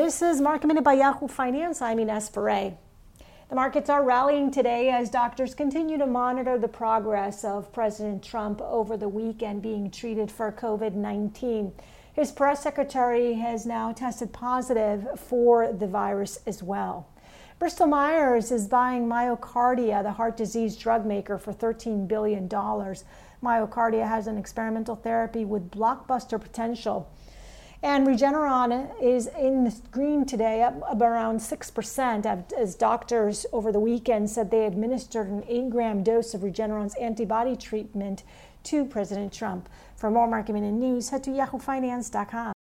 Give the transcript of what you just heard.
This is Market Minute by Yahoo Finance. I'm Ines Ferre. The markets are rallying today as doctors continue to monitor the progress of President Trump over the weekend being treated for COVID 19. His press secretary has now tested positive for the virus as well. Bristol Myers is buying MyoKardia, the heart disease drug maker, for $13 billion. MyoKardia has an experimental therapy with blockbuster potential. And Regeneron is in the green today, up around 6%, as doctors over the weekend said they administered an 8 gram dose of Regeneron's antibody treatment to President Trump. For more market minute news, head to yahoofinance.com.